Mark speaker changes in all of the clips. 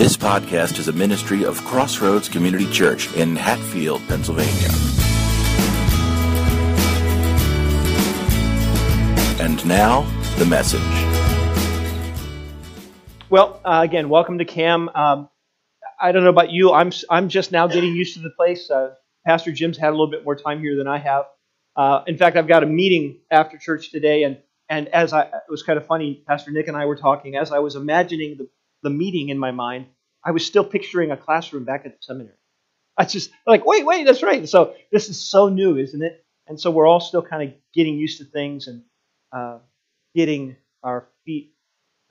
Speaker 1: This podcast is a ministry of Crossroads Community Church in Hatfield, Pennsylvania. And now, the message.
Speaker 2: Well, uh, again, welcome to CAM. Um, I don't know about you. I'm I'm just now getting used to the place. Uh, Pastor Jim's had a little bit more time here than I have. Uh, in fact, I've got a meeting after church today, and and as I it was kind of funny, Pastor Nick and I were talking as I was imagining the the meeting in my mind, I was still picturing a classroom back at the seminary. I just like, wait, wait, that's right. So this is so new, isn't it? And so we're all still kind of getting used to things and uh, getting our feet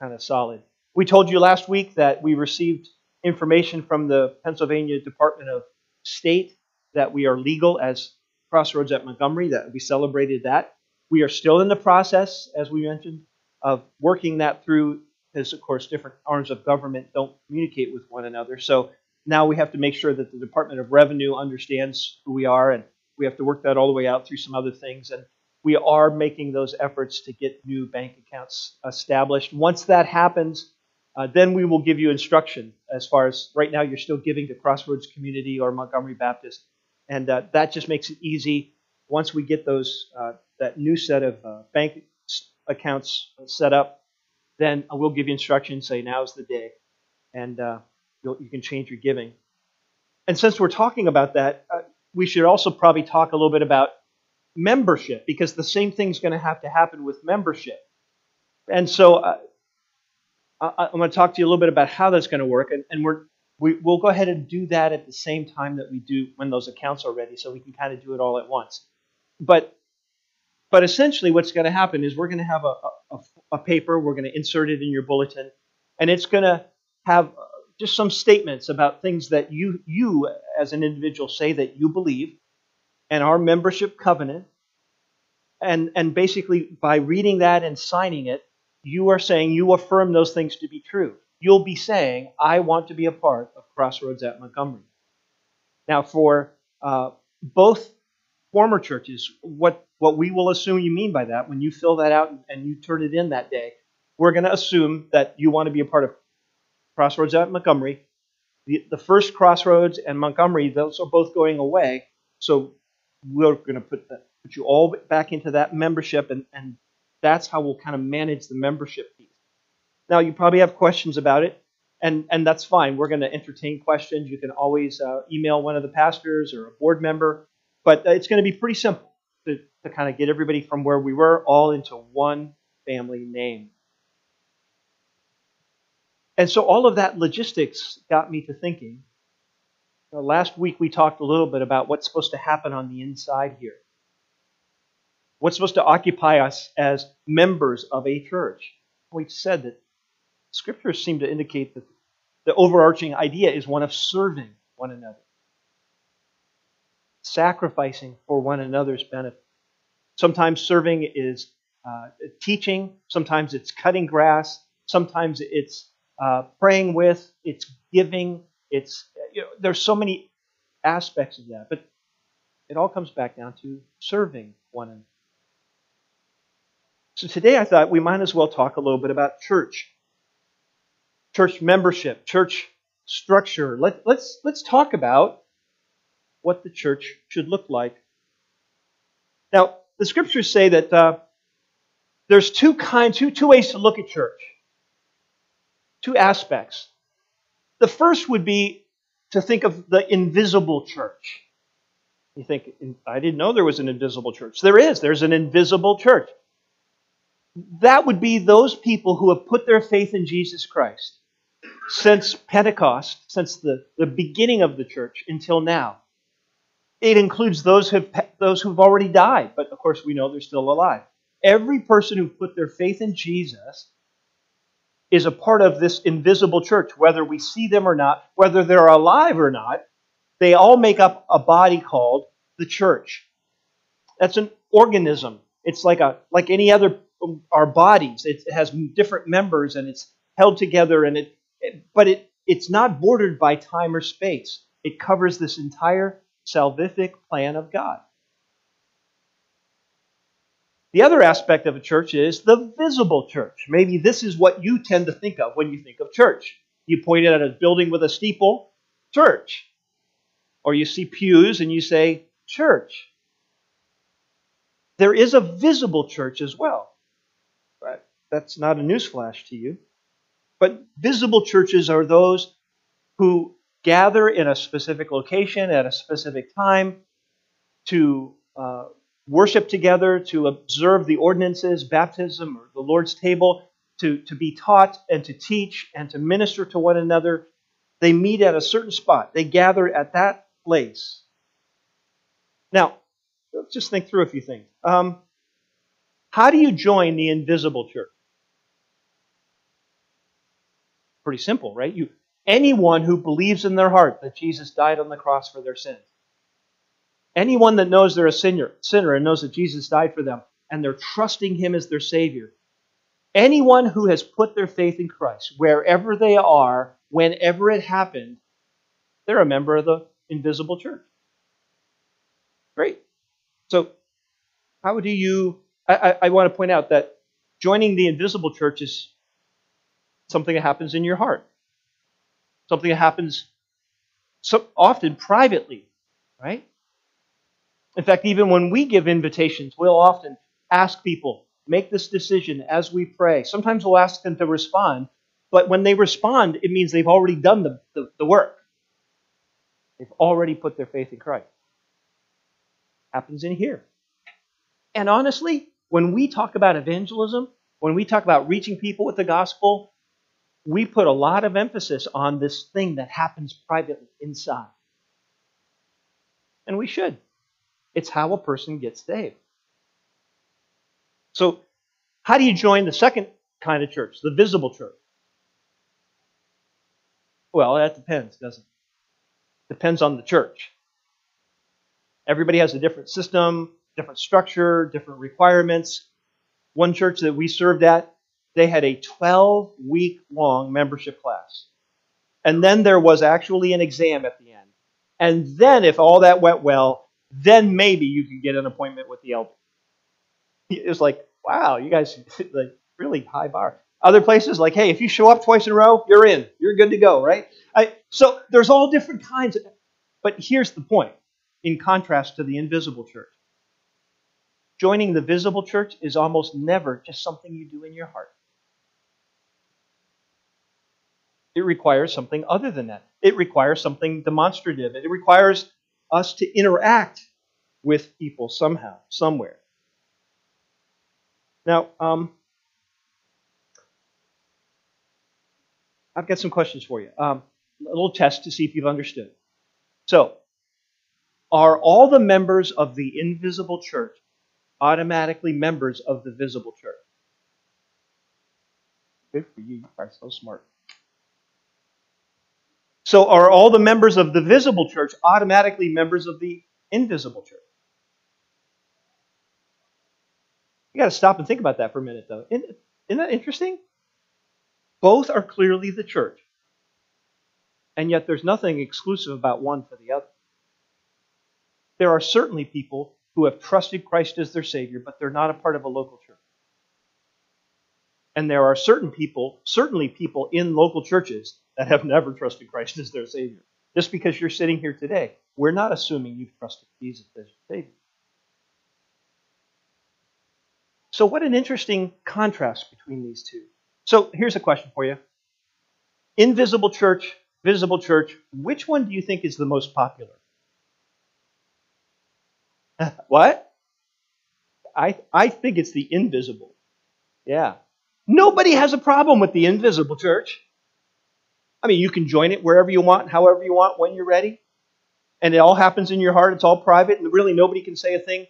Speaker 2: kind of solid. We told you last week that we received information from the Pennsylvania Department of State that we are legal as Crossroads at Montgomery, that we celebrated that. We are still in the process, as we mentioned, of working that through because, of course, different arms of government don't communicate with one another. So now we have to make sure that the Department of Revenue understands who we are, and we have to work that all the way out through some other things. And we are making those efforts to get new bank accounts established. Once that happens, uh, then we will give you instruction as far as right now you're still giving to Crossroads Community or Montgomery Baptist, and uh, that just makes it easy. Once we get those uh, that new set of uh, bank accounts set up, then I will give you instructions, say now's the day, and uh, you can change your giving. And since we're talking about that, uh, we should also probably talk a little bit about membership, because the same thing's going to have to happen with membership. And so uh, I, am going to talk to you a little bit about how that's going to work, and, and we're we, will go ahead and do that at the same time that we do when those accounts are ready, so we can kind of do it all at once. But but essentially, what's going to happen is we're going to have a, a, a paper, we're going to insert it in your bulletin, and it's going to have uh, just some statements about things that you, you as an individual say that you believe, and our membership covenant. And, and basically, by reading that and signing it, you are saying you affirm those things to be true. You'll be saying, I want to be a part of Crossroads at Montgomery. Now, for uh, both former churches, what what we will assume you mean by that when you fill that out and you turn it in that day, we're going to assume that you want to be a part of Crossroads at Montgomery. The, the first Crossroads and Montgomery, those are both going away. So we're going to put, that, put you all back into that membership, and, and that's how we'll kind of manage the membership piece. Now, you probably have questions about it, and, and that's fine. We're going to entertain questions. You can always uh, email one of the pastors or a board member, but it's going to be pretty simple to, to kind of get everybody from where we were all into one family name. And so all of that logistics got me to thinking. last week we talked a little bit about what's supposed to happen on the inside here. What's supposed to occupy us as members of a church. We said that scriptures seem to indicate that the overarching idea is one of serving one another sacrificing for one another's benefit. Sometimes serving is uh, teaching, sometimes it's cutting grass, sometimes it's uh, praying with, it's giving, it's you know, there's so many aspects of that, but it all comes back down to serving one another. So today I thought we might as well talk a little bit about church, church membership, church structure. Let, let's let's talk about what the church should look like. Now, the scriptures say that uh, there's two kinds, two, two ways to look at church, two aspects. The first would be to think of the invisible church. You think, I didn't know there was an invisible church. There is, there's an invisible church. That would be those people who have put their faith in Jesus Christ since Pentecost, since the, the beginning of the church until now. It includes those who've, those who've already died, but of course we know they're still alive. Every person who put their faith in Jesus is a part of this invisible church, whether we see them or not, whether they're alive or not. They all make up a body called the church. That's an organism. It's like a like any other our bodies. It has different members and it's held together and it but it it's not bordered by time or space. It covers this entire salvific plan of God. The other aspect of a church is the visible church. Maybe this is what you tend to think of when you think of church. You point at a building with a steeple, church. Or you see pews and you say, church. There is a visible church as well. But that's not a newsflash to you. But visible churches are those who gather in a specific location at a specific time to uh, worship together, to observe the ordinances, baptism, or the Lord's table, to, to be taught and to teach and to minister to one another. They meet at a certain spot, they gather at that place. Now, let's just think through a few things. Um, how do you join the invisible church? Pretty simple, right? You anyone who believes in their heart that Jesus died on the cross for their sins. Anyone that knows they're a sinner, sinner and knows that Jesus died for them and they're trusting him as their savior. Anyone who has put their faith in Christ, wherever they are, whenever it happened, they're a member of the invisible church. Great. So, how do you? I, I, I want to point out that joining the invisible church is something that happens in your heart, something that happens so often privately, right? In fact, even when we give invitations, we'll often ask people, make this decision as we pray. Sometimes we'll ask them to respond, but when they respond, it means they've already done the, the, the work. They've already put their faith in Christ. Happens in here. And honestly, when we talk about evangelism, when we talk about reaching people with the gospel, we put a lot of emphasis on this thing that happens privately inside. And we should. It's how a person gets saved. So, how do you join the second kind of church, the visible church? Well, that depends, doesn't it? Depends on the church. Everybody has a different system, different structure, different requirements. One church that we served at, they had a 12 week long membership class. And then there was actually an exam at the end. And then, if all that went well, then maybe you could get an appointment with the elder. It was like, wow, you guys like really high bar. Other places, like, hey, if you show up twice in a row, you're in. You're good to go, right? I, so there's all different kinds. Of, but here's the point in contrast to the invisible church. Joining the visible church is almost never just something you do in your heart. It requires something other than that. It requires something demonstrative. It requires us to interact with people somehow, somewhere. Now, um, I've got some questions for you. Um, a little test to see if you've understood. So, are all the members of the invisible church automatically members of the visible church? Good for you. You are so smart. So, are all the members of the visible church automatically members of the invisible church? You got to stop and think about that for a minute, though. Isn't, that interesting? Both are clearly the church. And yet there's nothing exclusive about one for the other. There are certainly people who have trusted Christ as their Savior, but they're not a part of a local church. And there are certain people, certainly people in local churches, that have never trusted Christ as their Savior. Just because you're sitting here today, we're not assuming you've trusted Jesus as your Savior. So, what an interesting contrast between these two. So, here's a question for you Invisible church, visible church, which one do you think is the most popular? what? I, I think it's the invisible. Yeah. Nobody has a problem with the invisible church. I mean, you can join it wherever you want, however you want, when you're ready. And it all happens in your heart. It's all private, and really nobody can say a thing.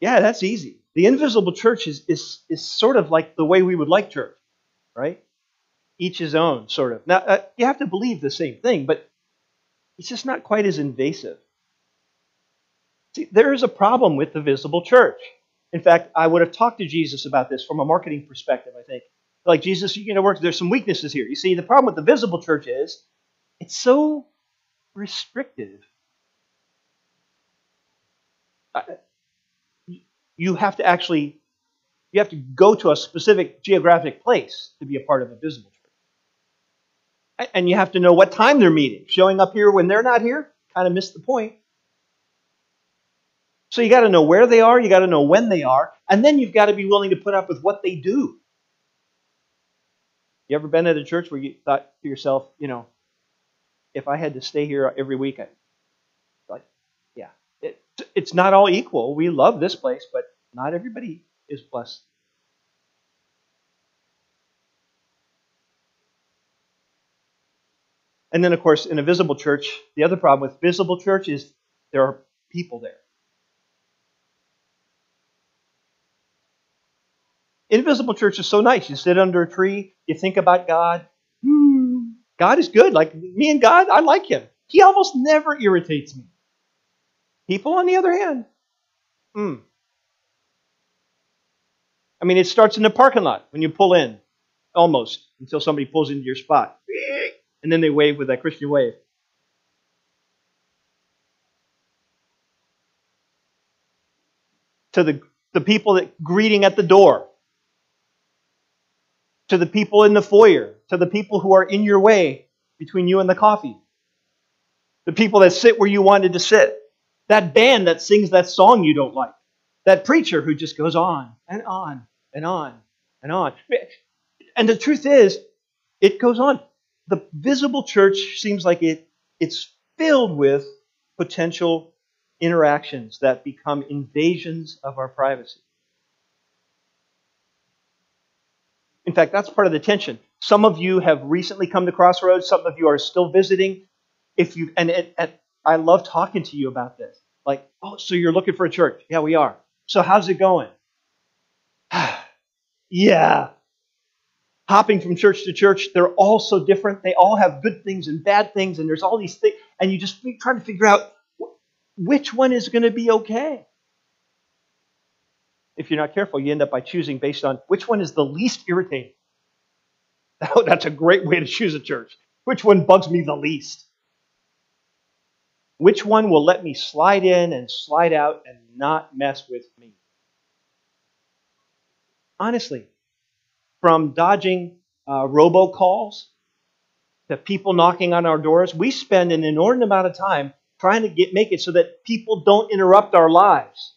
Speaker 2: Yeah, that's easy. The invisible church is, is, is sort of like the way we would like church, right? Each his own, sort of. Now, uh, you have to believe the same thing, but it's just not quite as invasive. See, there is a problem with the visible church. In fact, I would have talked to Jesus about this from a marketing perspective, I think. Like, Jesus, you know, work, there's some weaknesses here. You see, the problem with the visible church is it's so restrictive you have to actually you have to go to a specific geographic place to be a part of a visible church. And you have to know what time they're meeting. Showing up here when they're not here, kind of missed the point. So you got to know where they are, you got to know when they are, and then you've got to be willing to put up with what they do. You ever been at a church where you thought to yourself, you know, if I had to stay here every week, I'd like, yeah, it, it's not all equal. We love this place, but not everybody is blessed. And then, of course, in a visible church, the other problem with visible church is there are people there. Invisible church is so nice. You sit under a tree, you think about God. Hmm, God is good. Like me and God, I like him. He almost never irritates me. People, on the other hand, hmm. I mean, it starts in the parking lot when you pull in, almost, until somebody pulls into your spot. And then they wave with that Christian wave. To the, the people that greeting at the door to the people in the foyer, to the people who are in your way between you and the coffee, the people that sit where you wanted to sit, that band that sings that song you don't like, that preacher who just goes on and on and on and on. And the truth is, it goes on. The visible church seems like it, it's filled with potential interactions that become invasions of our privacy. In fact, that's part of the tension. Some of you have recently come to Crossroads. Some of you are still visiting. If you and, and, and I love talking to you about this. Like, oh, so you're looking for a church? Yeah, we are. So how's it going? yeah. Hopping from church to church, they're all so different. They all have good things and bad things, and there's all these things, and you just trying to figure out which one is going to be okay if you're not careful, you end up by choosing based on which one is the least irritating. That's a great way to choose a church. Which one bugs me the least? Which one will let me slide in and slide out and not mess with me? Honestly, from dodging uh, robocalls to people knocking on our doors, we spend an inordinate amount of time trying to get, make it so that people don't interrupt our lives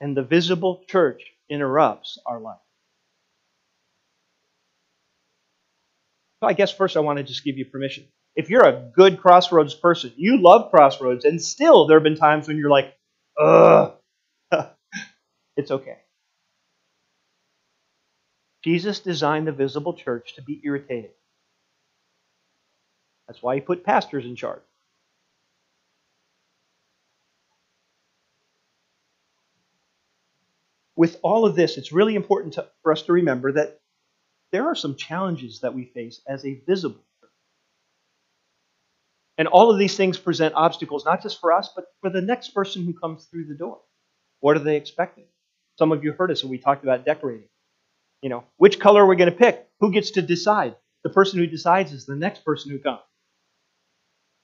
Speaker 2: and the visible church interrupts our life. So I guess first I want to just give you permission. If you're a good Crossroads person, you love Crossroads, and still there have been times when you're like, ugh, it's okay. Jesus designed the visible church to be irritated. That's why he put pastors in charge. With all of this, it's really important to, for us to remember that there are some challenges that we face as a visible church. And all of these things present obstacles, not just for us, but for the next person who comes through the door. What are they expecting? Some of you heard us when we talked about decorating. You know, which color are we going to pick? Who gets to decide? The person who decides is the next person who comes.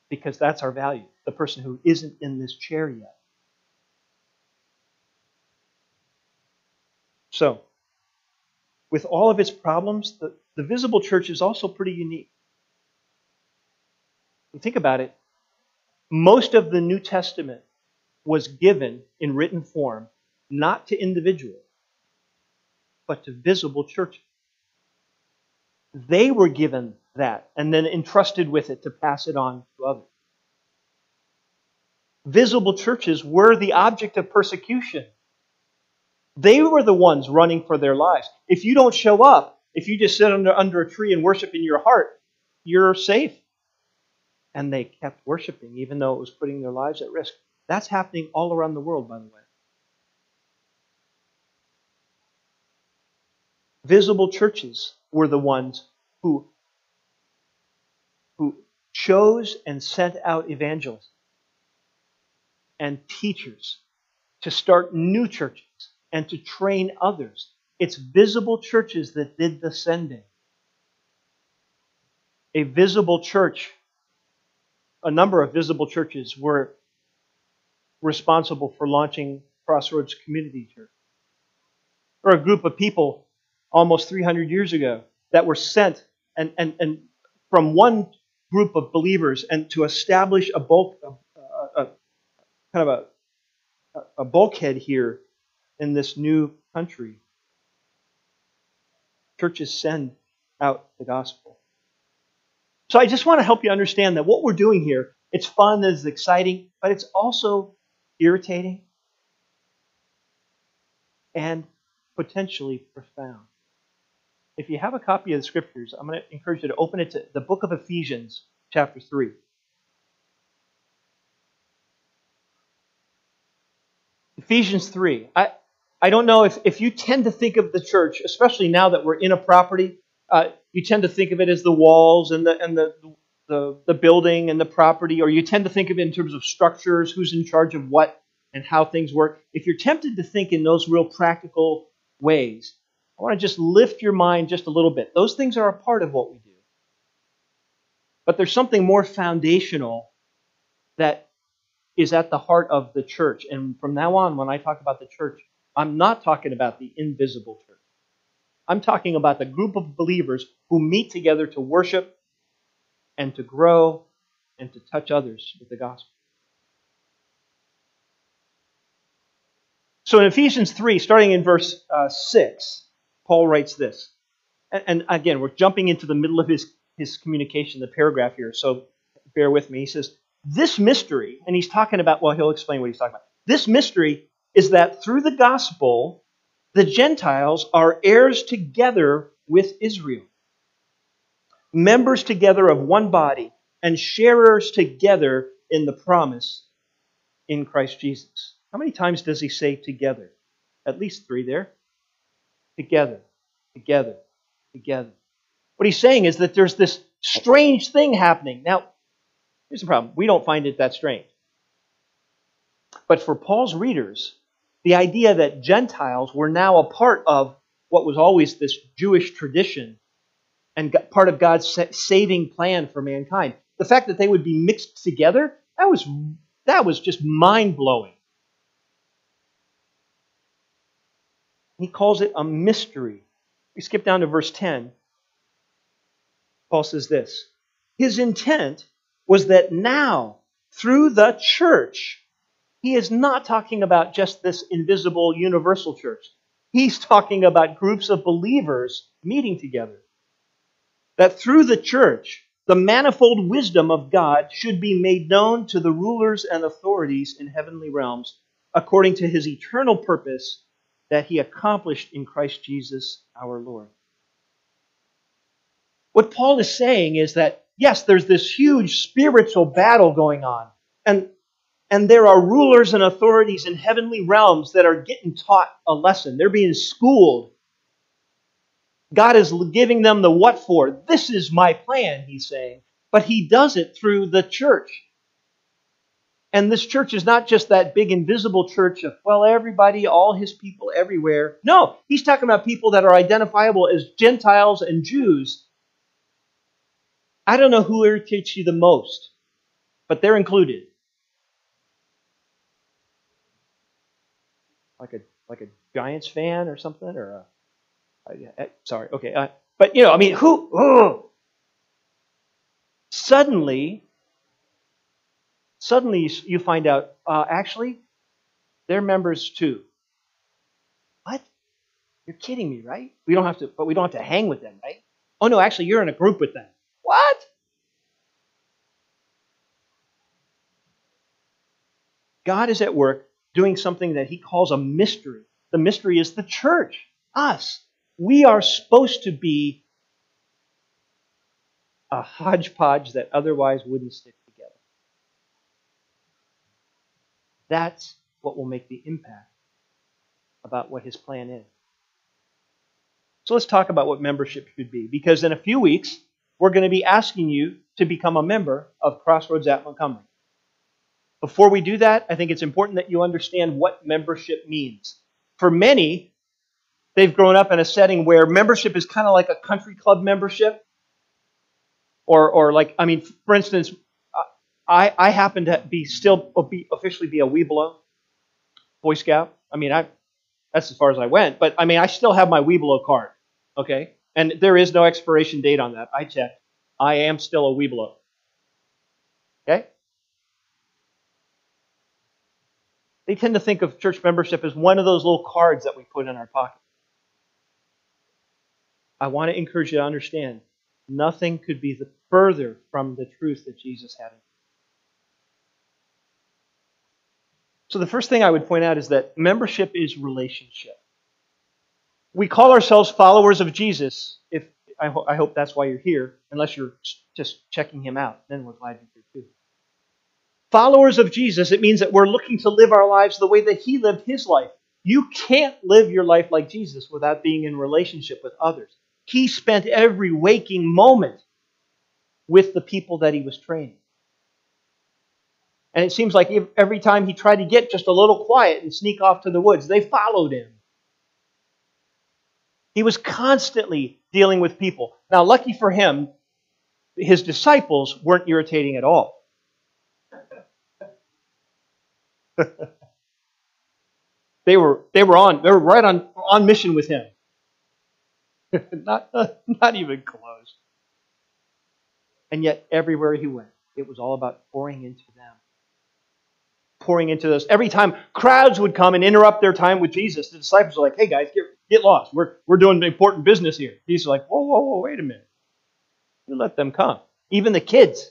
Speaker 2: Because that's our value, the person who isn't in this chair yet. So, with all of its problems, the, the visible church is also pretty unique. You think about it, most of the New Testament was given in written form not to individuals, but to visible churches. They were given that and then entrusted with it to pass it on to others. Visible churches were the object of persecution they were the ones running for their lives. If you don't show up, if you just sit under, under a tree and worship in your heart, you're safe. And they kept worshiping, even though it was putting their lives at risk. That's happening all around the world, by the way. Visible churches were the ones who, who chose and sent out evangelists and teachers to start new churches and to train others. It's visible churches that did the sending. A visible church, a number of visible churches were responsible for launching Crossroads Community Church. Or a group of people almost 300 years ago that were sent and, and, and from one group of believers and to establish a bulk, a, a, kind of a, a bulkhead here in this new country. Churches send out the gospel. So I just want to help you understand that what we're doing here, it's fun, it's exciting, but it's also irritating and potentially profound. If you have a copy of the scriptures, I'm going to encourage you to open it to the book of Ephesians, chapter 3. Ephesians 3. I, I don't know if, if you tend to think of the church, especially now that we're in a property, uh, you tend to think of it as the walls and the, and the, the, the building and the property, or you tend to think of it in terms of structures, who's in charge of what and how things work. If you're tempted to think in those real practical ways, I want to just lift your mind just a little bit. Those things are a part of what we do. But there's something more foundational that is at the heart of the church. And from now on, when I talk about the church, I'm not talking about the invisible church. I'm talking about the group of believers who meet together to worship and to grow and to touch others with the gospel. So in Ephesians 3, starting in verse uh, 6, Paul writes this. And, and again, we're jumping into the middle of his, his communication, the paragraph here, so bear with me. He says, This mystery, and he's talking about, well, he'll explain what he's talking about. This mystery is that through the gospel, the Gentiles are heirs together with Israel, members together of one body, and sharers together in the promise in Christ Jesus. How many times does he say together? At least three there. Together, together, together. What he's saying is that there's this strange thing happening. Now, here's the problem we don't find it that strange. But for Paul's readers, the idea that Gentiles were now a part of what was always this Jewish tradition and part of God's saving plan for mankind, the fact that they would be mixed together, that was, that was just mind blowing. He calls it a mystery. We skip down to verse 10. Paul says this His intent was that now, through the church, he is not talking about just this invisible universal church. He's talking about groups of believers meeting together. That through the church, the manifold wisdom of God should be made known to the rulers and authorities in heavenly realms according to his eternal purpose that he accomplished in Christ Jesus our Lord. What Paul is saying is that, yes, there's this huge spiritual battle going on, and, and there are rulers and authorities in heavenly realms that are getting taught a lesson. They're being schooled. God is giving them the what for. This is my plan, he's saying. But he does it through the church. And this church is not just that big invisible church of, well, everybody, all his people everywhere. No, he's talking about people that are identifiable as Gentiles and Jews. I don't know who irritates you the most, but they're included. Like a like a Giants fan or something, or a, sorry, okay, uh, but you know, I mean, who? Suddenly, suddenly you find out, uh, actually, they're members too. What? You're kidding me, right? We don't have to, but we don't have to hang with them, right? Oh no, actually, you're in a group with them. What? God is at work doing something that he calls a mystery. The mystery is the church, us. We are supposed to be a hodgepodge that otherwise wouldn't stick together. That's what will make the impact about what his plan is. So let's talk about what membership should be, because in a few weeks, we're going to be asking you to become a member of Crossroads at Montgomery. Before we do that, I think it's important that you understand what membership means. For many, they've grown up in a setting where membership is kind of like a country club membership. Or, or like, I mean, for instance, I, I happen to be still be, officially be a Webelo Boy Scout. I mean, I that's as far as I went, but I mean, I still have my Webelo card. Okay, and there is no expiration date on that. I checked. I am still a Webelo. Okay? They tend to think of church membership as one of those little cards that we put in our pocket. I want to encourage you to understand nothing could be the further from the truth that Jesus had. In. So, the first thing I would point out is that membership is relationship. We call ourselves followers of Jesus if I, ho- I hope that's why you're here, unless you're just checking him out. Then we're glad you're. Followers of Jesus, it means that we're looking to live our lives the way that he lived his life. You can't live your life like Jesus without being in relationship with others. He spent every waking moment with the people that he was training. And it seems like every time he tried to get just a little quiet and sneak off to the woods, they followed him. He was constantly dealing with people. Now, lucky for him, his disciples weren't irritating at all. they were they were on they were right on on mission with him. not not even close. And yet everywhere he went, it was all about pouring into them pouring into those. Every time crowds would come and interrupt their time with Jesus, the disciples were like, hey guys, get, get lost. We're, we're doing important business here. He's like, whoa, whoa, whoa, wait a minute. You let them come. Even the kids,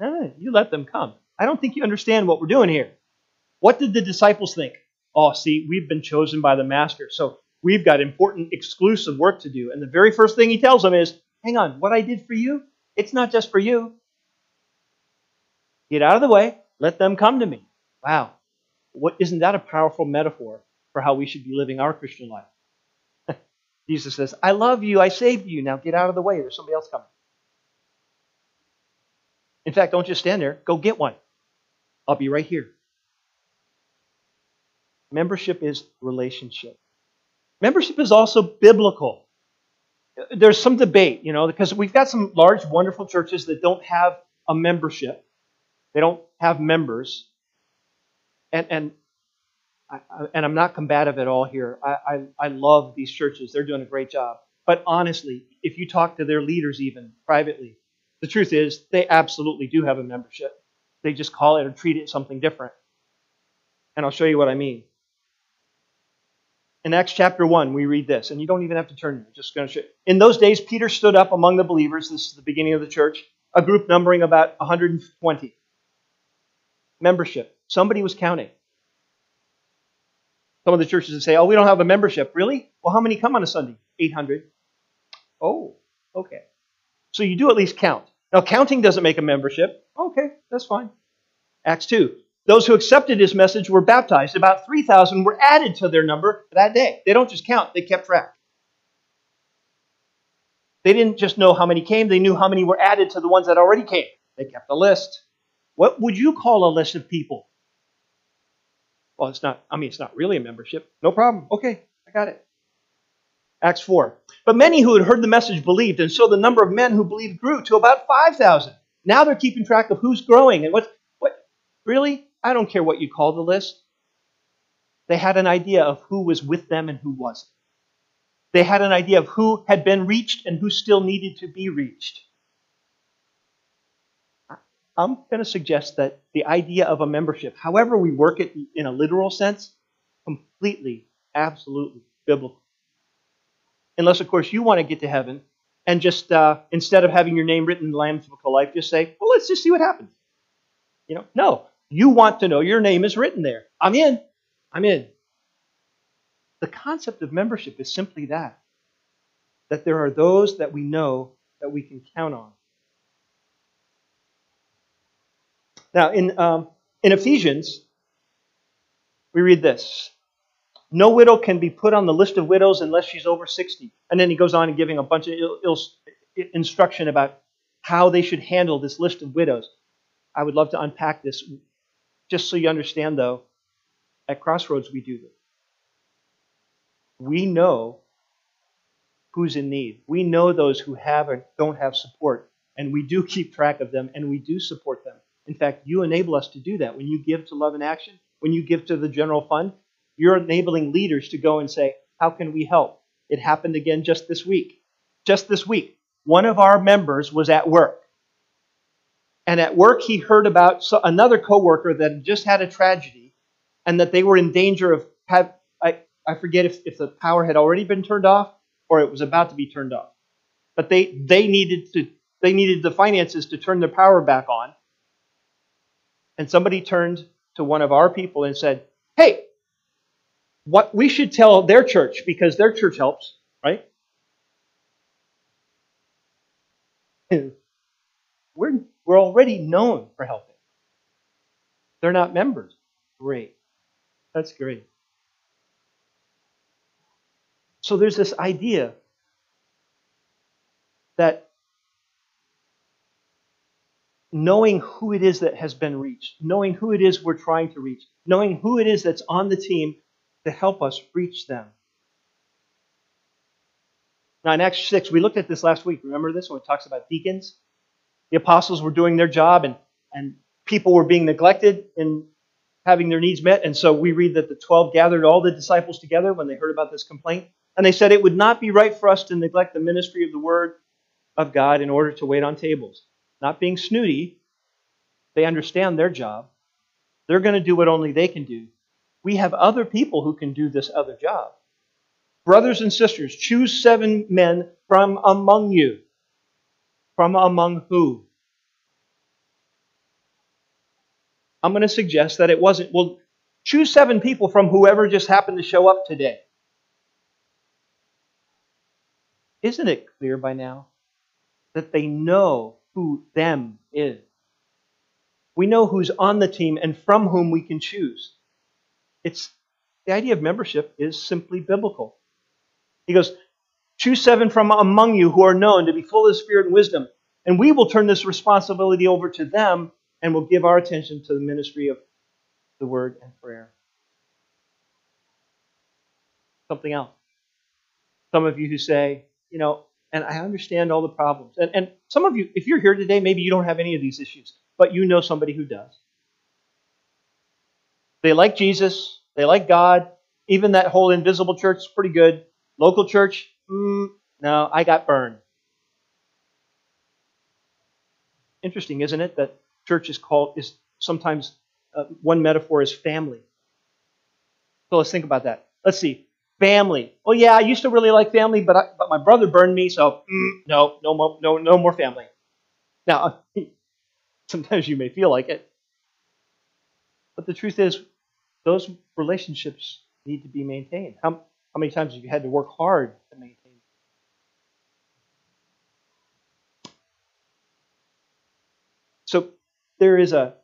Speaker 2: eh, you let them come. I don't think you understand what we're doing here. What did the disciples think? Oh, see, we've been chosen by the master, so we've got important exclusive work to do. And the very first thing he tells them is, hang on, what I did for you, it's not just for you. Get out of the way, let them come to me. Wow. What, isn't that a powerful metaphor for how we should be living our Christian life? Jesus says, I love you. I saved you. Now get out of the way. There's somebody else coming. In fact, don't just stand there. Go get one. I'll be right here. Membership is relationship. Membership is also biblical. There's some debate, you know, because we've got some large, wonderful churches that don't have a membership. They don't have members and and I, and I'm not combative at all here. I, I, I love these churches; they're doing a great job. But honestly, if you talk to their leaders even privately, the truth is they absolutely do have a membership. They just call it or treat it something different. And I'll show you what I mean. In Acts chapter 1, we read this, and you don't even have to turn. Just going to show. In those days, Peter stood up among the believers. This is the beginning of the church, a group numbering about 120. Membership. Somebody was counting. Some of the churches would say, oh, we don't have a membership. Really? Well, how many come on a Sunday? 800. Oh, okay. So you do at least count. Now, counting doesn't make a membership. Okay, that's fine. Acts 2. Those who accepted his message were baptized. About 3,000 were added to their number that day. They don't just count, they kept track. They didn't just know how many came, they knew how many were added to the ones that already came. They kept a list. What would you call a list of people? Well, it's not, I mean, it's not really a membership. No problem. Okay, I got it. Acts 4. But many who had heard the message believed, and so the number of men who believed grew to about 5,000. Now they're keeping track of who's growing and what, what, really? I don't care what you call the list. They had an idea of who was with them and who wasn't. They had an idea of who had been reached and who still needed to be reached. I'm going to suggest that the idea of a membership, however we work it in a literal sense, completely, absolutely biblical. Unless, of course, you want to get to heaven and just uh, instead of having your name written in the Lamb's Book of Life, just say, "Well, let's just see what happens." You know, no, you want to know your name is written there. I'm in. I'm in. The concept of membership is simply that: that there are those that we know that we can count on Now, in, um, in Ephesians, we read this No widow can be put on the list of widows unless she's over 60. And then he goes on and giving a bunch of il- il- instruction about how they should handle this list of widows. I would love to unpack this. Just so you understand, though, at Crossroads, we do this. We know who's in need. We know those who have or don't have support, and we do keep track of them and we do support them. In fact, you enable us to do that. When you give to Love and Action, when you give to the general fund, you're enabling leaders to go and say, How can we help? It happened again just this week. Just this week. one of our members was at work. And at work, he heard about another coworker that had just had a tragedy and that they were in danger of, have, I, I forget if, if the power had already been turned off or it was about to be turned off. But they, they, needed to, they needed the finances to turn their power back on. And somebody turned to one of our people and said, Hey, what we should tell their church because their church helps, right? We're, we're already known for helping. They're not members. Great. That's great. So there's this idea that knowing who it is that has been reached, knowing who it is we're trying to reach, knowing who it is that's on the team to help us reach them. Now, in Acts 6, we looked at this last week. Remember this when it talks about deacons? The apostles were doing their job, and, and people were being neglected in having their needs met. And so we read that the 12 gathered all the disciples together when they heard about this complaint. And they said, It would not be right for us to neglect the ministry of the word of God in order to wait on tables. Not being snooty, they understand their job. They're going to do what only they can do. We have other people who can do this other job. Brothers and sisters, choose seven men from among you. From among who? I'm going to suggest that it wasn't, well, choose seven people from whoever just happened to show up today. Isn't it clear by now that they know who them is? We know who's on the team and from whom we can choose. It's the idea of membership is simply biblical. He goes, Choose seven from among you who are known to be full of spirit and wisdom, and we will turn this responsibility over to them and will give our attention to the ministry of the word and prayer. Something else. Some of you who say, you know, and I understand all the problems. And, and some of you, if you're here today, maybe you don't have any of these issues, but you know somebody who does. They like Jesus, they like God. Even that whole invisible church is pretty good. Local church, mm, no, I got burned. Interesting, isn't it, that church is called is sometimes uh, one metaphor is family. So let's think about that. Let's see, family. Oh yeah, I used to really like family, but I, but my brother burned me, so mm, no, no more, no, no more family. Now, sometimes you may feel like it, but the truth is, those relationships need to be maintained. How, how many times have you had to work hard to maintain? So there is a,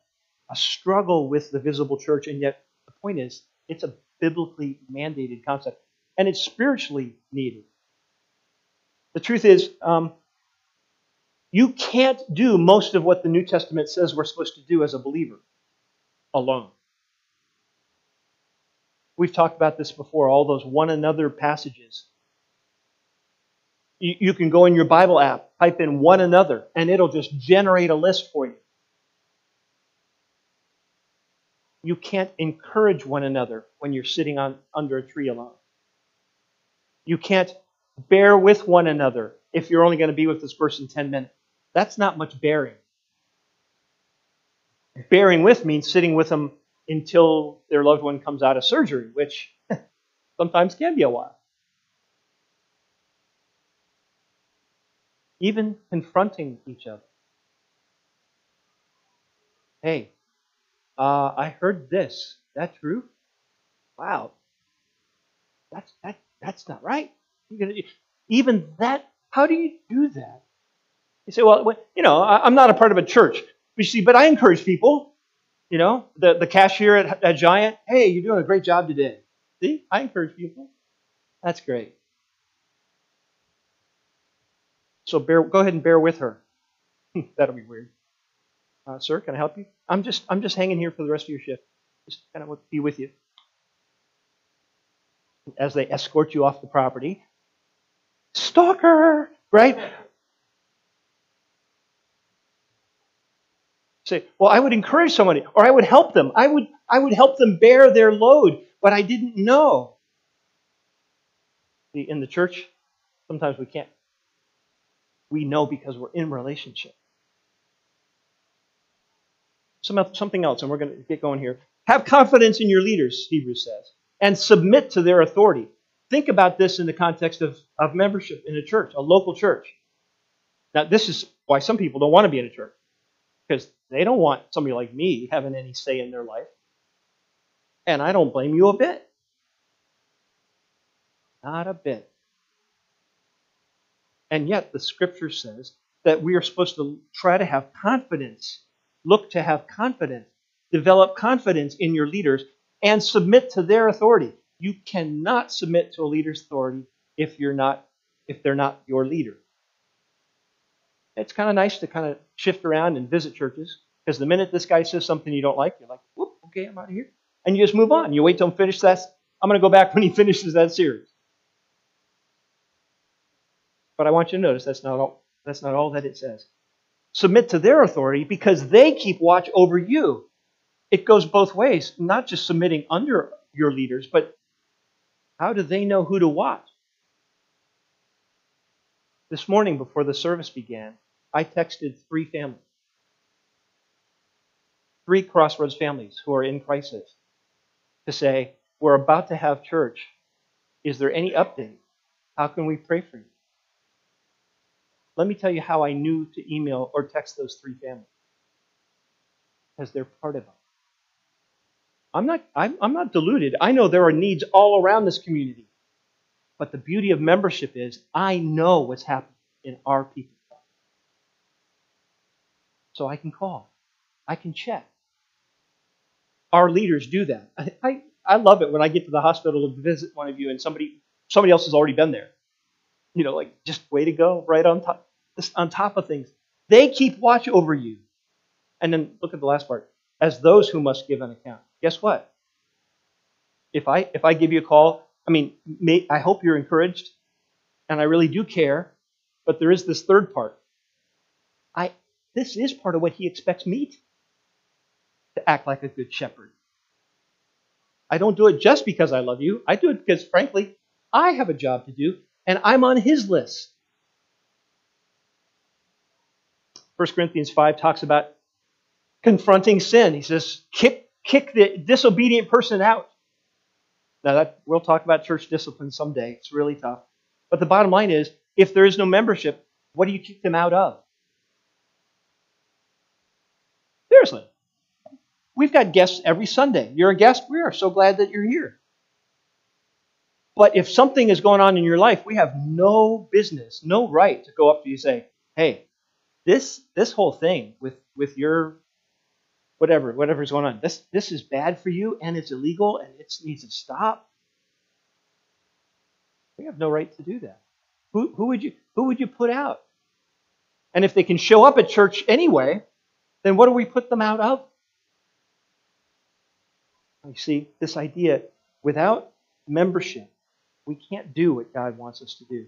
Speaker 2: a struggle with the visible church, and yet the point is, it's a biblically mandated concept, and it's spiritually needed. The truth is, um, you can't do most of what the New Testament says we're supposed to do as a believer alone. We've talked about this before, all those one another passages. You, you can go in your Bible app, type in one another, and it'll just generate a list for you. You can't encourage one another when you're sitting on, under a tree alone. You can't bear with one another if you're only going to be with this person 10 minutes. That's not much bearing. Bearing with means sitting with them until their loved one comes out of surgery, which sometimes can be a while. Even confronting each other. Hey, uh, I heard this. That true? Wow. That's that. That's not right. Gonna, even that. How do you do that? You say, well, you know, I'm not a part of a church. You see, but I encourage people. You know, the, the cashier at, at Giant, hey, you're doing a great job today. See, I encourage people. That's great. So bear, go ahead and bear with her. That'll be weird. Uh, sir, can I help you? I'm just I'm just hanging here for the rest of your shift. Just kind of be with you. As they escort you off the property. Stalker, right? Say, well, I would encourage somebody, or I would help them. I would I would help them bear their load, but I didn't know. In the church, sometimes we can't We know because we're in relationship. Some, something else, and we're going to get going here. Have confidence in your leaders, Hebrews says, and submit to their authority. Think about this in the context of, of membership in a church, a local church. Now, this is why some people don't want to be in a church, because they don't want somebody like me having any say in their life. And I don't blame you a bit. Not a bit. And yet, the scripture says that we are supposed to try to have confidence, look to have confidence, develop confidence in your leaders, and submit to their authority. You cannot submit to a leader's authority if you're not if they're not your leader. It's kind of nice to kind of shift around and visit churches because the minute this guy says something you don't like, you're like, whoop, okay, I'm out of here. And you just move on. You wait till he finishes that. I'm going to go back when he finishes that series. But I want you to notice that's not all, that's not all that it says. Submit to their authority because they keep watch over you. It goes both ways, not just submitting under your leaders, but how do they know who to watch? This morning, before the service began, I texted three families, three Crossroads families who are in crisis, to say, We're about to have church. Is there any update? How can we pray for you? Let me tell you how I knew to email or text those three families. Because they're part of it. I'm not, I'm, I'm not deluded. I know there are needs all around this community. But the beauty of membership is I know what's happening in our people. So I can call. I can check. Our leaders do that. I, I, I love it when I get to the hospital to visit one of you and somebody somebody else has already been there. You know, like just way to go, right on top on top of things. They keep watch over you. And then look at the last part. As those who must give an account. Guess what? If I if I give you a call I mean, may, I hope you're encouraged, and I really do care, but there is this third part. I this is part of what he expects me to, to act like a good shepherd. I don't do it just because I love you. I do it because, frankly, I have a job to do, and I'm on his list. 1 Corinthians 5 talks about confronting sin. He says, kick, kick the disobedient person out. Now, that, we'll talk about church discipline someday. It's really tough. But the bottom line is if there is no membership, what do you kick them out of? Seriously. We've got guests every Sunday. You're a guest. We are so glad that you're here. But if something is going on in your life, we have no business, no right to go up to you and say, hey, this this whole thing with with your whatever, whatever's going on. This this is bad for you and it's illegal and it needs to stop. We have no right to do that. Who, who would you who would you put out? And if they can show up at church anyway, then what do we put them out of? You see, this idea without membership, we can't do what God wants us to do.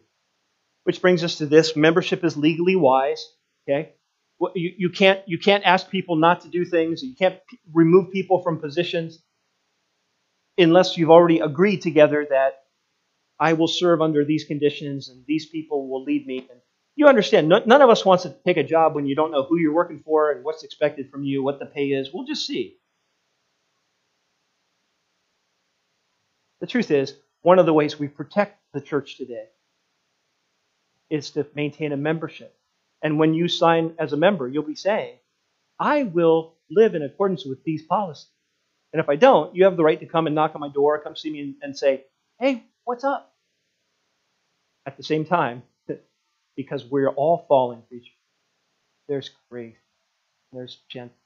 Speaker 2: Which brings us to this membership is legally wise. Okay? You, you, can't, you can't ask people not to do things. You can't p- remove people from positions unless you've already agreed together that I will serve under these conditions and these people will lead me. And you understand, no, none of us wants to take a job when you don't know who you're working for and what's expected from you, what the pay is. We'll just see. The truth is, one of the ways we protect the church today is to maintain a membership. And when you sign as a member, you'll be saying, I will live in accordance with these policies. And if I don't, you have the right to come and knock on my door, come see me and say, hey, what's up? At the same time, because we're all fallen creatures, there's grace, there's gentleness.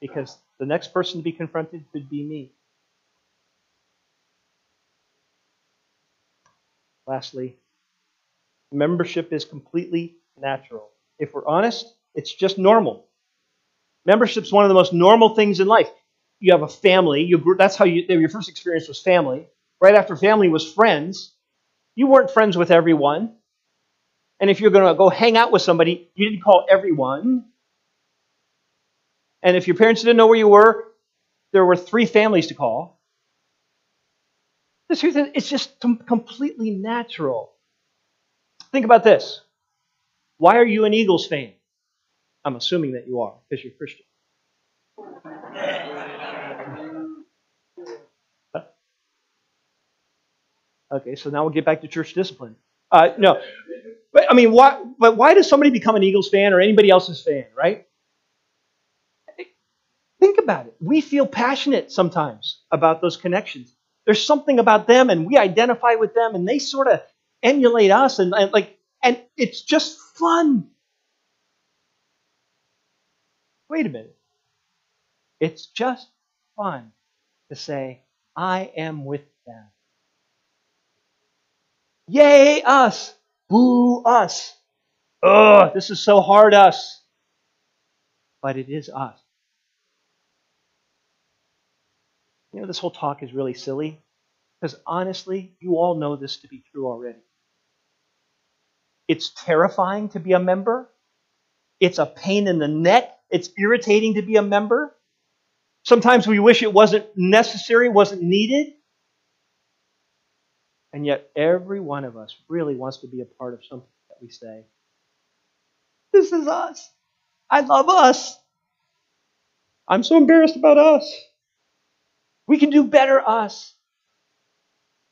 Speaker 2: Because the next person to be confronted could be me. Lastly, membership is completely natural. If we're honest, it's just normal. Membership's one of the most normal things in life. You have a family. You, that's how you, your first experience was family. Right after family was friends. You weren't friends with everyone. And if you're going to go hang out with somebody, you didn't call everyone. And if your parents didn't know where you were, there were three families to call. The truth is, it's just completely natural. Think about this Why are you an Eagles fan? I'm assuming that you are because you're Christian. Okay, so now we'll get back to church discipline. Uh, no, but I mean, why? But why does somebody become an Eagles fan or anybody else's fan, right? Think about it. We feel passionate sometimes about those connections. There's something about them, and we identify with them, and they sort of emulate us, and, and like, and it's just fun. Wait a minute. It's just fun to say, I am with them. Yay, us! Boo, us! Ugh, this is so hard, us. But it is us. You know, this whole talk is really silly because honestly, you all know this to be true already. It's terrifying to be a member. It's a pain in the neck. It's irritating to be a member. Sometimes we wish it wasn't necessary, wasn't needed. And yet, every one of us really wants to be a part of something that we say, This is us. I love us. I'm so embarrassed about us. We can do better, us.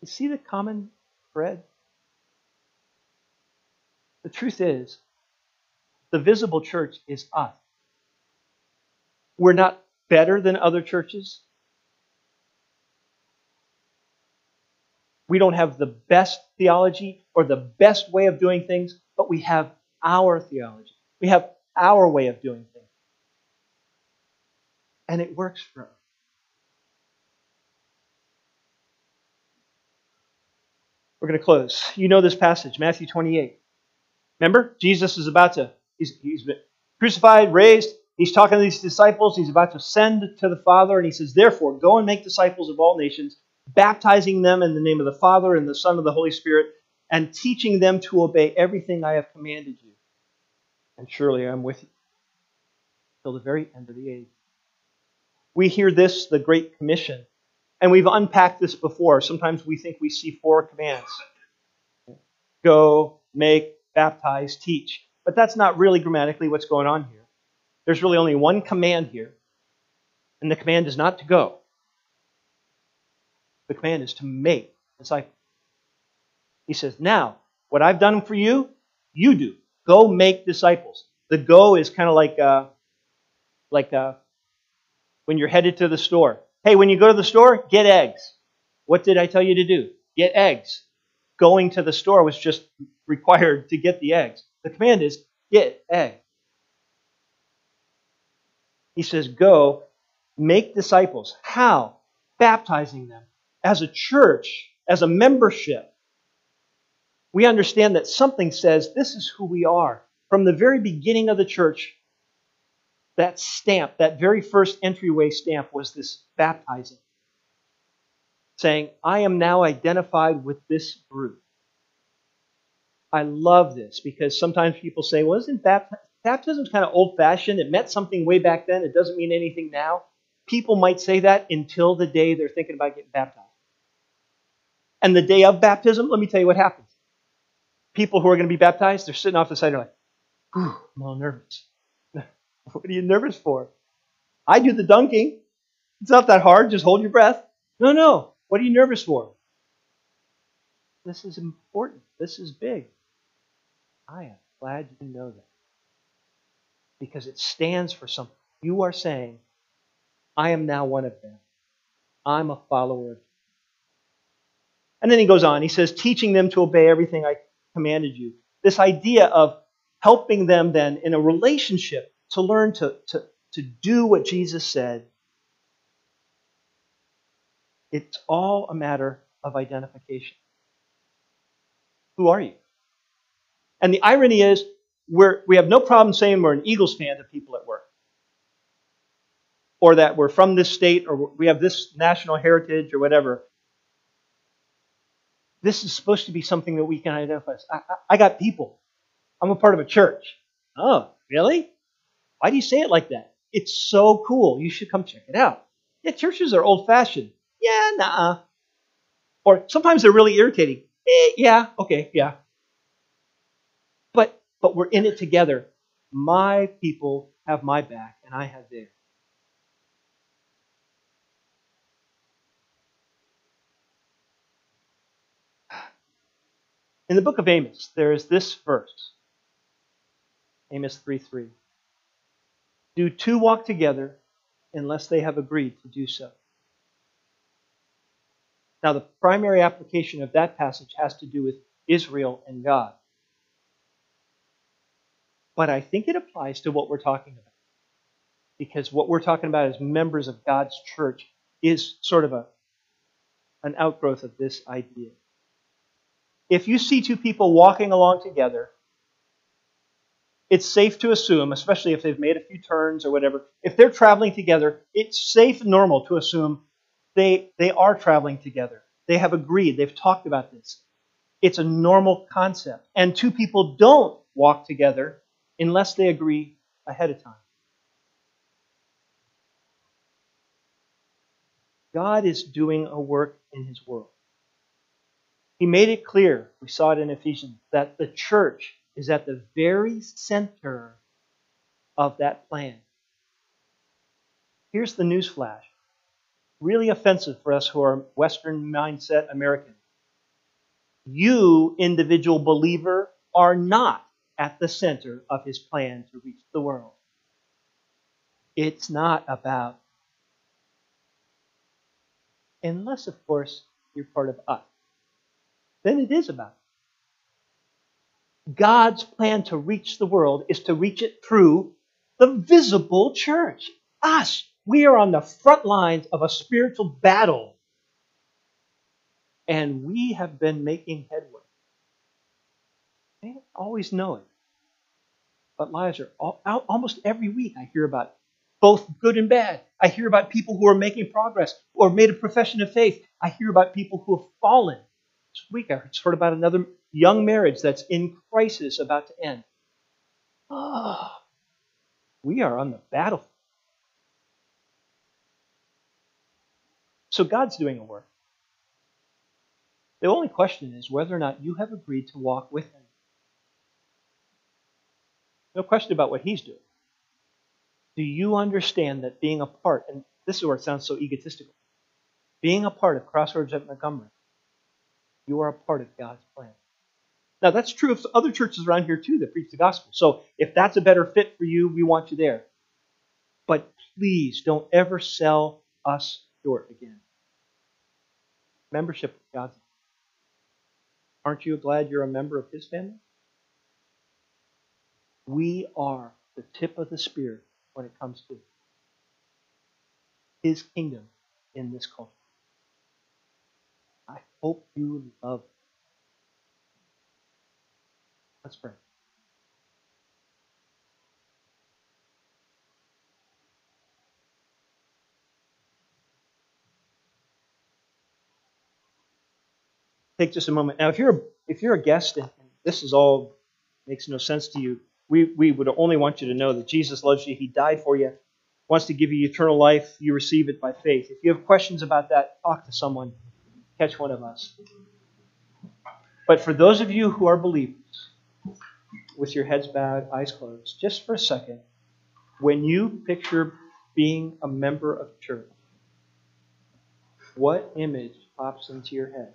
Speaker 2: You see the common thread? The truth is, the visible church is us. We're not better than other churches. We don't have the best theology or the best way of doing things, but we have our theology. We have our way of doing things. And it works for us. We're going to close. You know this passage, Matthew 28. Remember? Jesus is about to, he's, he's been crucified, raised. He's talking to these disciples. He's about to send to the Father, and he says, Therefore, go and make disciples of all nations, baptizing them in the name of the Father and the Son and the Holy Spirit, and teaching them to obey everything I have commanded you. And surely I am with you till the very end of the age. We hear this, the Great Commission, and we've unpacked this before. Sometimes we think we see four commands go, make, baptize, teach. But that's not really grammatically what's going on here. There's really only one command here, and the command is not to go. The command is to make disciples. He says, Now, what I've done for you, you do. Go make disciples. The go is kind of like, uh, like uh, when you're headed to the store. Hey, when you go to the store, get eggs. What did I tell you to do? Get eggs. Going to the store was just required to get the eggs. The command is get eggs. He says, Go, make disciples. How? Baptizing them. As a church, as a membership, we understand that something says this is who we are. From the very beginning of the church, that stamp, that very first entryway stamp, was this baptizing, saying, I am now identified with this group. I love this because sometimes people say, well, isn't baptism, baptism kind of old fashioned? It meant something way back then. It doesn't mean anything now. People might say that until the day they're thinking about getting baptized. And the day of baptism, let me tell you what happens. People who are going to be baptized, they're sitting off the side, they're like, I'm a little nervous. What are you nervous for? I do the dunking. It's not that hard. Just hold your breath. No, no. What are you nervous for? This is important. This is big. I am glad you know that. Because it stands for something. You are saying, I am now one of them. I'm a follower of And then he goes on. He says, teaching them to obey everything I commanded you. This idea of helping them then in a relationship to learn to, to, to do what Jesus said. It's all a matter of identification. Who are you? And the irony is, we're, we have no problem saying we're an Eagles fan to people at work. Or that we're from this state, or we have this national heritage, or whatever. This is supposed to be something that we can identify. I, I, I got people. I'm a part of a church. Oh, really? Why do you say it like that? It's so cool. You should come check it out. Yeah, churches are old fashioned. Yeah, nah. Or sometimes they're really irritating. Eh, yeah, okay, yeah. But we're in it together. My people have my back, and I have theirs. In the book of Amos, there is this verse Amos 3 3. Do two walk together unless they have agreed to do so? Now, the primary application of that passage has to do with Israel and God. But I think it applies to what we're talking about. Because what we're talking about as members of God's church is sort of a, an outgrowth of this idea. If you see two people walking along together, it's safe to assume, especially if they've made a few turns or whatever, if they're traveling together, it's safe and normal to assume they, they are traveling together. They have agreed. They've talked about this. It's a normal concept. And two people don't walk together unless they agree ahead of time. God is doing a work in his world. He made it clear, we saw it in Ephesians, that the church is at the very center of that plan. Here's the news flash really offensive for us who are Western mindset Americans. You, individual believer, are not at the center of his plan to reach the world. It's not about, unless, of course, you're part of us. Then it is about. God's plan to reach the world is to reach it through the visible church, us. We are on the front lines of a spiritual battle. And we have been making headway. Always know it. But lives are all, almost every week I hear about both good and bad. I hear about people who are making progress or made a profession of faith. I hear about people who have fallen. This week I heard about another young marriage that's in crisis about to end. Oh, we are on the battlefield. So God's doing a work. The only question is whether or not you have agreed to walk with Him. No question about what He's doing. Do you understand that being a part, and this is where it sounds so egotistical, being a part of Crossroads at Montgomery, you are a part of God's plan. Now, that's true of other churches around here too that preach the gospel. So, if that's a better fit for you, we want you there. But please don't ever sell us short again membership of God's. Aren't you glad you're a member of His family? We are the tip of the spear when it comes to His kingdom in this culture. I hope you love it. Let's pray. take just a moment. Now, if you're if you're a guest and this is all makes no sense to you, we, we would only want you to know that Jesus loves you. He died for you, wants to give you eternal life. You receive it by faith. If you have questions about that, talk to someone. Catch one of us. But for those of you who are believers, with your heads bowed, eyes closed, just for a second, when you picture being a member of church, what image pops into your head?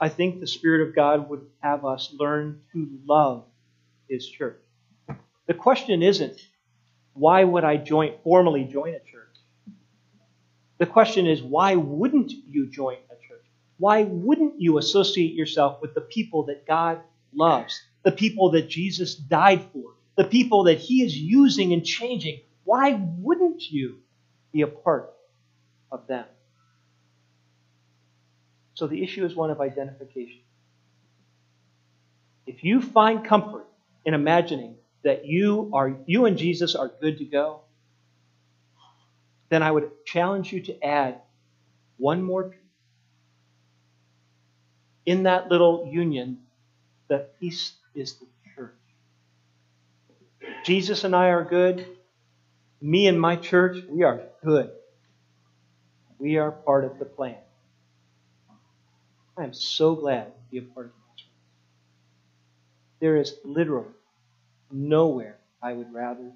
Speaker 2: I think the Spirit of God would have us learn to love His church. The question isn't, why would I join, formally join a church? The question is, why wouldn't you join a church? Why wouldn't you associate yourself with the people that God loves, the people that Jesus died for, the people that He is using and changing? Why wouldn't you be a part of them? So the issue is one of identification. If you find comfort in imagining that you are you and Jesus are good to go, then I would challenge you to add one more piece. In that little union, the piece is the church. Jesus and I are good. Me and my church, we are good. We are part of the plan. I am so glad to be a part of Crossroads. There is literally nowhere I would rather be.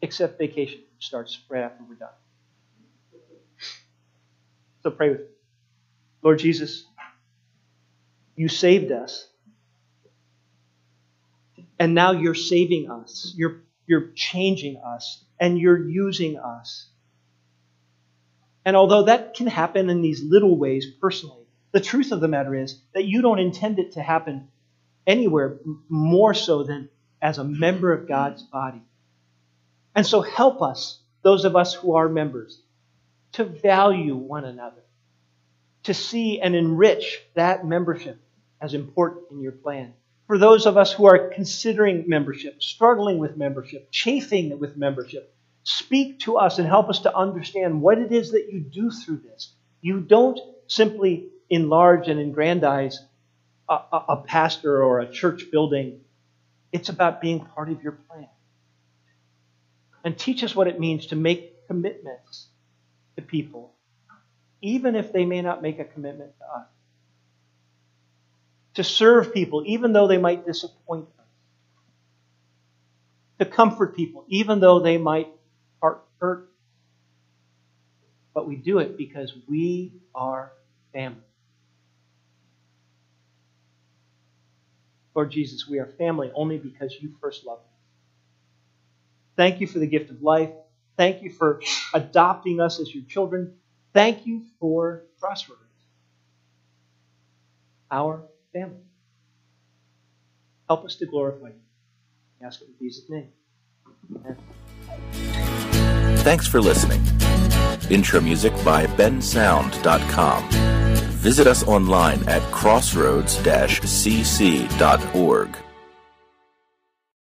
Speaker 2: Except vacation, which starts right after we're done. So pray with me. Lord Jesus, you saved us. And now you're saving us. You're, you're changing us. And you're using us. And although that can happen in these little ways personally, the truth of the matter is that you don't intend it to happen anywhere more so than as a member of God's body. And so help us, those of us who are members, to value one another, to see and enrich that membership as important in your plan. For those of us who are considering membership, struggling with membership, chafing with membership, speak to us and help us to understand what it is that you do through this. You don't simply enlarge and aggrandize a, a, a pastor or a church building, it's about being part of your plan. And teach us what it means to make commitments to people, even if they may not make a commitment to us. To serve people, even though they might disappoint us. To comfort people, even though they might hurt. But we do it because we are family. Lord Jesus, we are family only because you first loved us. Thank you for the gift of life. Thank you for adopting us as your children. Thank you for Crossroads, our family. Help us to glorify you. I ask it in Jesus' name. Amen.
Speaker 1: Thanks for listening. Intro music by bensound.com. Visit us online at crossroads-cc.org.